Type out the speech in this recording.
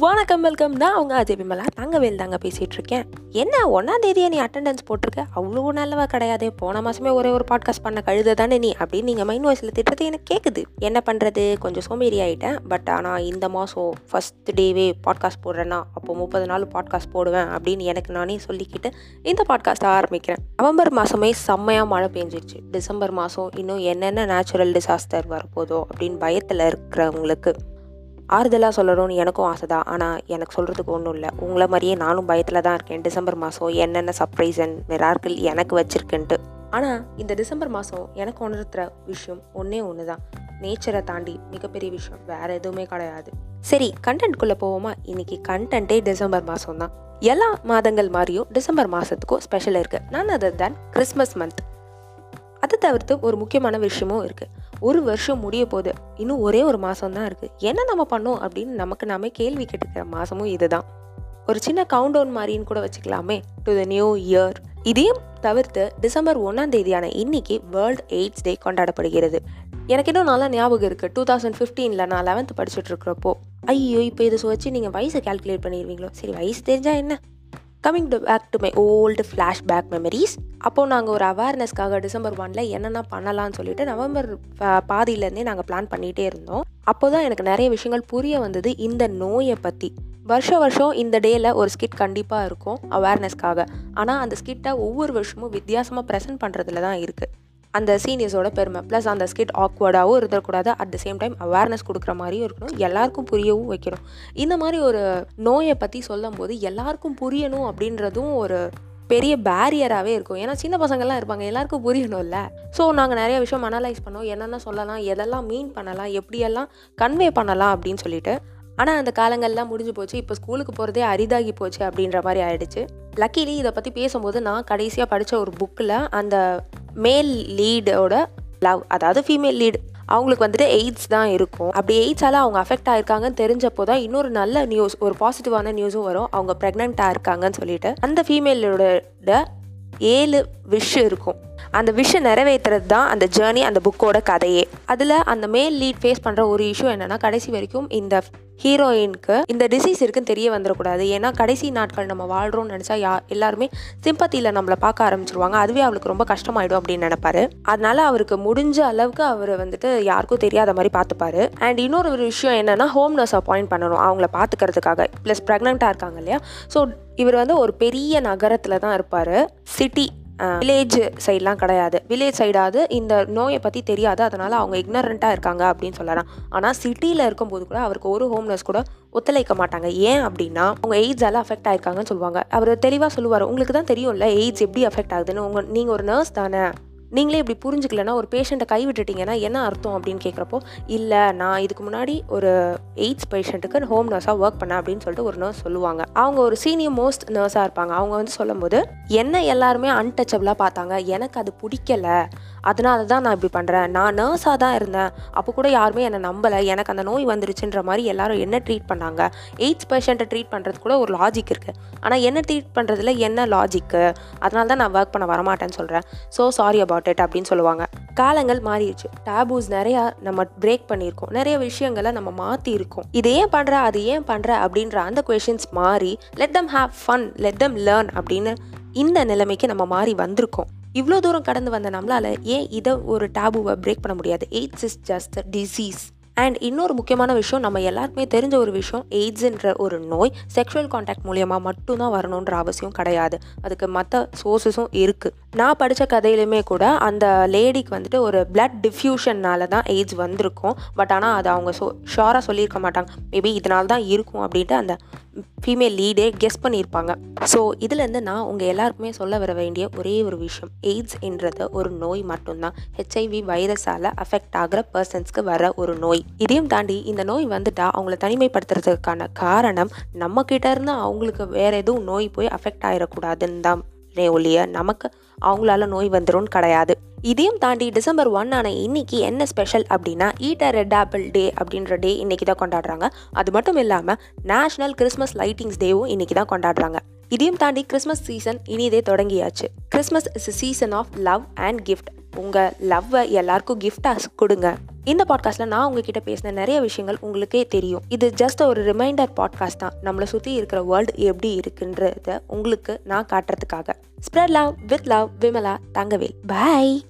வணக்கம் வெல்கம். நான் அவங்க அஜய் விமலா தங்கவேல் தாங்க பேசிகிட்டு இருக்கேன் என்ன ஒன்றாம் தேதியை நீ அட்டெண்டன்ஸ் போட்டிருக்க? அவ்வளோ நல்லவா கிடையாது. போன மாதமே ஒரே ஒரு பாட்காஸ்ட் பண்ண கழுத தானே நீ? அப்படின்னு நீங்கள் மைண்ட் வாய்ஸில் திட்டத்தை எனக்கு கேட்குது என்ன பண்ணுறது கொஞ்சம் சோம்பேறி ஆகிட்டேன் பட் ஆனால் இந்த மாதம் ஃபஸ்ட் டேவே பாட்காஸ்ட் போடுறேன்னா அப்போ முப்பது நாள் பாட்காஸ்ட் போடுவேன் அப்படின்னு எனக்கு நானே சொல்லிக்கிட்டு இந்த பாட்காஸ்ட்டை ஆரம்பிக்கிறேன். நவம்பர் மாதமே செம்மையாக மழை பெஞ்சிருச்சு. டிசம்பர் மாதம் இன்னும் என்னென்ன நேச்சுரல் டிசாஸ்டர் வரப்போதோ அப்படின்னு பயத்தில் இருக்கிறவங்களுக்கு ஆறுதலாக சொல்லணும்னு எனக்கும் ஆசை தான் ஆனால் எனக்கு சொல்கிறதுக்கு ஒன்றும் இல்லை. உங்களை மாதிரியே நானும் பயத்தில் தான் இருக்கேன். டிசம்பர் மாதம் என்னென்ன சர்ப்ரைஸ் அண்ட் மிராக்கள் எனக்கு வச்சுருக்குன்ட்டு. ஆனால் இந்த டிசம்பர் மாதம் எனக்கு உணர்த்துற விஷயம் ஒன்றே ஒன்று தான் நேச்சரை தாண்டி மிகப்பெரிய விஷயம். வேறு எதுவுமே கிடையாது. சரி கண்டென்ட்குள்ளே போவோமா? இன்றைக்கி கண்டென்ட்டே டிசம்பர் மாதம் தான் எல்லா மாதங்கள் மாதிரியும் டிசம்பர் மாதத்துக்கும் ஸ்பெஷல் இருக்குது நான் அதர் தேன் கிறிஸ்மஸ் மந்த் அதை தவிர்த்து ஒரு முக்கியமான விஷயமும் இருக்குது ஒரு வருஷம் முடிய போகுது. இன்னும் ஒரே ஒரு மாதம் தான் இருக்குது என்ன நம்ம பண்ணோம் அப்படின்னு நமக்கு நாமே கேள்வி கேட்டுக்கிற மாதமும் இதுதான். ஒரு சின்ன கவுண்ட் டவுன் மாதிரின்னு கூட வச்சுக்கலாமே. டு த நியூ இயர் இதையும் தவிர்த்து டிசம்பர் ஒன்றாம் தேதியான இன்னைக்கு வேர்ல்ட் எய்ட்ஸ் டே கொண்டாடப்படுகிறது. எனக்கு இன்னும் நல்லா ஞாபகம் இருக்குது டூ தௌசண்ட் ஃபிஃப்டீனில் நான் லெவன்த் படிச்சுட்டு இருக்கிறப்போ. ஐயோ இப்போ இதை வச்சு நீங்கள் வயசை கால்குலேட் பண்ணிடுவீங்களோ? சரி வயசு தெரிஞ்சால் என்ன? Coming to back to my old flashback memories அப்போது நாங்கள் ஒரு அவேர்னஸ்க்காக டிசம்பர் ஒனில் என்னென்ன பண்ணலாம்னு சொல்லிட்டு நவம்பர் பாதியிலேருந்தே நாங்கள் பிளான் பண்ணிகிட்டே இருந்தோம். அப்போ தான் எனக்கு நிறைய விஷயங்கள் புரிய வந்தது இந்த நோயை பற்றி வருஷம் வருஷம் இந்த டேயில் ஒரு ஸ்கிட் கண்டிப்பாக இருக்கும் அவேர்னஸ்க்காக ஆனால் அந்த ஸ்கிட்டை ஒவ்வொரு வருஷமும் வித்தியாசமாக ப்ரெசென்ட் பண்ணுறதுல தான் இருக்குது அந்த சீனியர்ஸோட பெருமை ப்ளஸ் அந்த ஸ்கிட் ஆக்வர்டாகவும் இருந்துடக்கூடாது at the same time awareness கொடுக்குற மாதிரியும் இருக்கணும். எல்லாருக்கும் புரியவும் வைக்கணும். இந்த மாதிரி ஒரு நோயை பற்றி சொல்லும் போது எல்லாருக்கும் புரியணும் அப்படின்றதும் ஒரு பெரிய பேரியராகவே இருக்கும். ஏன்னா சின்ன பசங்கள்லாம் இருப்பாங்க எல்லாருக்கும் புரியணும்ல. ஸோ நாங்கள் நிறைய விஷயம் அனலைஸ் பண்ணோம். என்னென்ன சொல்லலாம் எதெல்லாம் மீன் பண்ணலாம் எப்படியெல்லாம் கன்வே பண்ணலாம் அப்படின்னு சொல்லிட்டு. ஆனால் அந்த காலங்கள்லாம் முடிஞ்சு போச்சு. இப்போ ஸ்கூலுக்கு போகிறதே அரிதாகி போச்சு அப்படின்ற மாதிரி ஆயிடுச்சு. லக்கிலி இதை பற்றி பேசும்போது நான் கடைசியாக படித்த ஒரு புக்கில் அந்த மேல் லீடோட லவ் அதாவது ஃபீமேல் லீட் அவங்களுக்கு வந்துட்டு எய்ட்ஸ் தான் இருக்கும். அப்படி எய்ட்ஸால் அவங்க அஃபெக்ட் ஆயிருக்காங்கன்னு தெரிஞ்சப்போ தான் இன்னொரு நல்ல நியூஸ் ஒரு பாசிட்டிவான நியூஸும் வரும். அவங்க ப்ரெக்னெண்ட்டாக இருக்காங்கன்னு சொல்லிட்டு அந்த ஃபீமேலோட ஏழு விஷ் இருக்கும். அந்த விஷயம் நிறைவேற்றுறது தான் அந்த ஜேர்னி அந்த புக்கோட கதையே. அதில் அந்த மேல் லீட் ஃபேஸ் பண்ணுற ஒரு இஷ்யூ என்னென்னா கடைசி வரைக்கும் இந்த ஹீரோயினுக்கு இந்த டிசீஸ் இருக்குன்னு தெரிய வந்துடக்கூடாது. ஏன்னா கடைசி நாட்கள் நம்ம வாழ்கிறோம்னு நினச்சா யா எல்லாருமே சிம்பத்தியில் நம்மளை பார்க்க ஆரம்பிச்சிருவாங்க. அதுவே அவளுக்கு ரொம்ப கஷ்டமாயிடும் அப்படின்னு நினைப்பாரு. அதனால அவருக்கு முடிஞ்ச அளவுக்கு அவர் வந்துட்டு யாருக்கும் தெரியாத மாதிரி பார்த்துப்பாரு. அண்ட் இன்னொரு ஒரு விஷயம் என்னென்னா ஹோம் நர்ஸ் அப்பாயிண்ட் பண்ணணும் அவங்கள பார்த்துக்கிறதுக்காக. ப்ளஸ் ப்ரெக்னெண்ட்டாக இருக்காங்க இல்லையா? ஸோ இவர் வந்து ஒரு பெரிய நகரத்தில் தான் இருப்பார். சிட்டி வில்லேஜ் சைட்லாம் கிடையாது. வில்லேஜ் சைடாவது இந்த நோயை பற்றி தெரியாது. அதனால் அவங்க இக்னரண்ட்டாக இருக்காங்க அப்படின்னு சொல்லலாம். ஆனால் சிட்டியில் இருக்கும்போது கூட அவருக்கு ஒரு ஹோம்னஸ் கூட ஒத்துழைக்க மாட்டாங்க. ஏன் அப்படின்னா அவங்க எய்ட்ஸால் அஃபெக்ட் ஆயிருக்காங்கன்னு சொல்லுவாங்க. அவர் தெளிவாக சொல்லுவார். உங்களுக்கு தான் தெரியும்ல எய்ட்ஸ் எப்படி அஃபெக்ட் ஆகுதுன்னு. உங்கள் நீங்கள் ஒரு நர்ஸ் தானே. நீங்களே இப்படி புரிஞ்சுக்கலன்னா ஒரு பேஷண்ட்டை கைவிட்டுட்டீங்கன்னா என்ன அர்த்தம் அப்படின்னு கேட்குறப்போ இல்லை நான் இதுக்கு முன்னாடி ஒரு எய்ட்ஸ் பேஷண்ட்டுக்கு ஹோம் நர்ஸாக ஒர்க் பண்ணேன் அப்படின்னு சொல்லிட்டு ஒரு நர்ஸ் சொல்லுவாங்க. அவங்க ஒரு சீனியர் மோஸ்ட் நர்ஸாக இருப்பாங்க. அவங்க வந்து சொல்லும்போது என்ன எல்லாருமே அன்டச்சபிளாக பார்த்தாங்க. எனக்கு அது பிடிக்கல. அதனால தான் நான் இப்படி பண்ணுறேன் நான் நர்ஸாக தான் இருந்தேன். அப்போ கூட யாருமே என்னை நம்பலை. எனக்கு அந்த நோய் வந்துருச்சுன்ற மாதிரி எல்லாரும் என்ன ட்ரீட் பண்ணாங்க? எய்ட்ஸ் பேஷண்ட்டை ட்ரீட் பண்ணுறது கூட ஒரு லாஜிக் இருக்குது ஆனால் என்ன ட்ரீட் பண்ணுறதுல என்ன லாஜிக்கு அதனால தான் நான் ஒர்க் பண்ண வரமாட்டேன்னு சொல்கிறேன் ஸோ சாரி அபவுட் இட் அப்படின்னு சொல்லுவாங்க. காலங்கள் மாறிடுச்சு. டேபூஸ் நிறையா நம்ம பிரேக் பண்ணியிருக்கோம். நிறைய விஷயங்களை நம்ம மாற்றி இருக்கோம் இது ஏன் பண்ணுற அது ஏன் பண்ணுற அப்படின்ற அந்த கொஷின்ஸ் மாறி let them have fun let them learn அப்படின்னு இந்த நிலைமைக்கு நம்ம மாறி வந்திருக்கோம். இவ்வளோ தூரம் கடந்து வந்த நம்மளால் ஏன் இதை ஒரு டேபுவை பிரேக் பண்ண முடியாது? AIDS is just disease and இன்னொரு முக்கியமான விஷயம் நம்ம எல்லாருக்குமே தெரிஞ்ச ஒரு விஷயம் எய்ட்ஸுன்ற ஒரு நோய் செக்ஷுவல் காண்டாக்ட் மூலியமாக மட்டும்தான் வரணுன்ற அவசியம் கிடையாது. அதுக்கு மற்ற சோர்ஸஸும் இருக்குது நான் படித்த கதையிலுமே கூட அந்த லேடிக்கு வந்துட்டு ஒரு பிளட் டிஃப்யூஷன்னால தான் எய்ட்ஸ் வந்திருக்கும். பட் ஆனால் அது அவங்க ஸோ ஷோராக சொல்லியிருக்க மாட்டாங்க. மேபி இதனால தான் இருக்கும் அப்படின்ட்டு அந்த ஃபீமேல் லீடே கெஸ் பண்ணியிருப்பாங்க. ஸோ இதுலேருந்து நான் உங்கள் எல்லாருக்குமே சொல்ல வர வேண்டிய ஒரே ஒரு விஷயம் எய்ட்ஸ் என்றது ஒரு நோய் மட்டும்தான். ஹெச்ஐவி வைரஸால் அஃபெக்ட் ஆகிற பர்சன்ஸ்க்கு வர ஒரு நோய். இதையும் தாண்டி இந்த நோய் வந்துட்டா அவங்கள தனிமைப்படுத்துறதுக்கான காரணம் நம்மக்கிட்ட இருந்து அவங்களுக்கு வேறு எதுவும் நோய் போய் அஃபெக்ட் ஆகிடக்கூடாதுன்னு தான். நே ஒழிய நமக்கு அவங்களால நோய் வந்துடும் கிடையாது. இதையும் தாண்டி டிசம்பர் ஒன் ஆன இன்னைக்கு என்ன ஸ்பெஷல் அப்படின்னா eat a red apple day அப்படின்ற டே இன்னைக்கு தான் கொண்டாடுறாங்க. அது மட்டும் இல்லாமல் நேஷனல் கிறிஸ்மஸ் லைட்டிங்ஸ் டேவும் இன்னைக்கு தான் கொண்டாடுறாங்க. இதையும் தாண்டி கிறிஸ்மஸ் சீசன் இனிதே தொடங்கியாச்சு. Christmas is season of love and gift உங்கள் லவ்வை எல்லாருக்கும் கிஃப்டாக கொடுங்க. இந்த பாட்காஸ்ட்டில் நான் உங்ககிட்ட பேசின நிறைய விஷயங்கள் உங்களுக்கே தெரியும். இது ஜஸ்ட் ஒரு ரிமைண்டர் பாட்காஸ்ட் தான். நம்மளை சுற்றி இருக்கிற வேர்ல்டு எப்படி இருக்குன்றத உங்களுக்கு நான் காட்டுறதுக்காக. Spread love with love Vimala Thangavel. Bye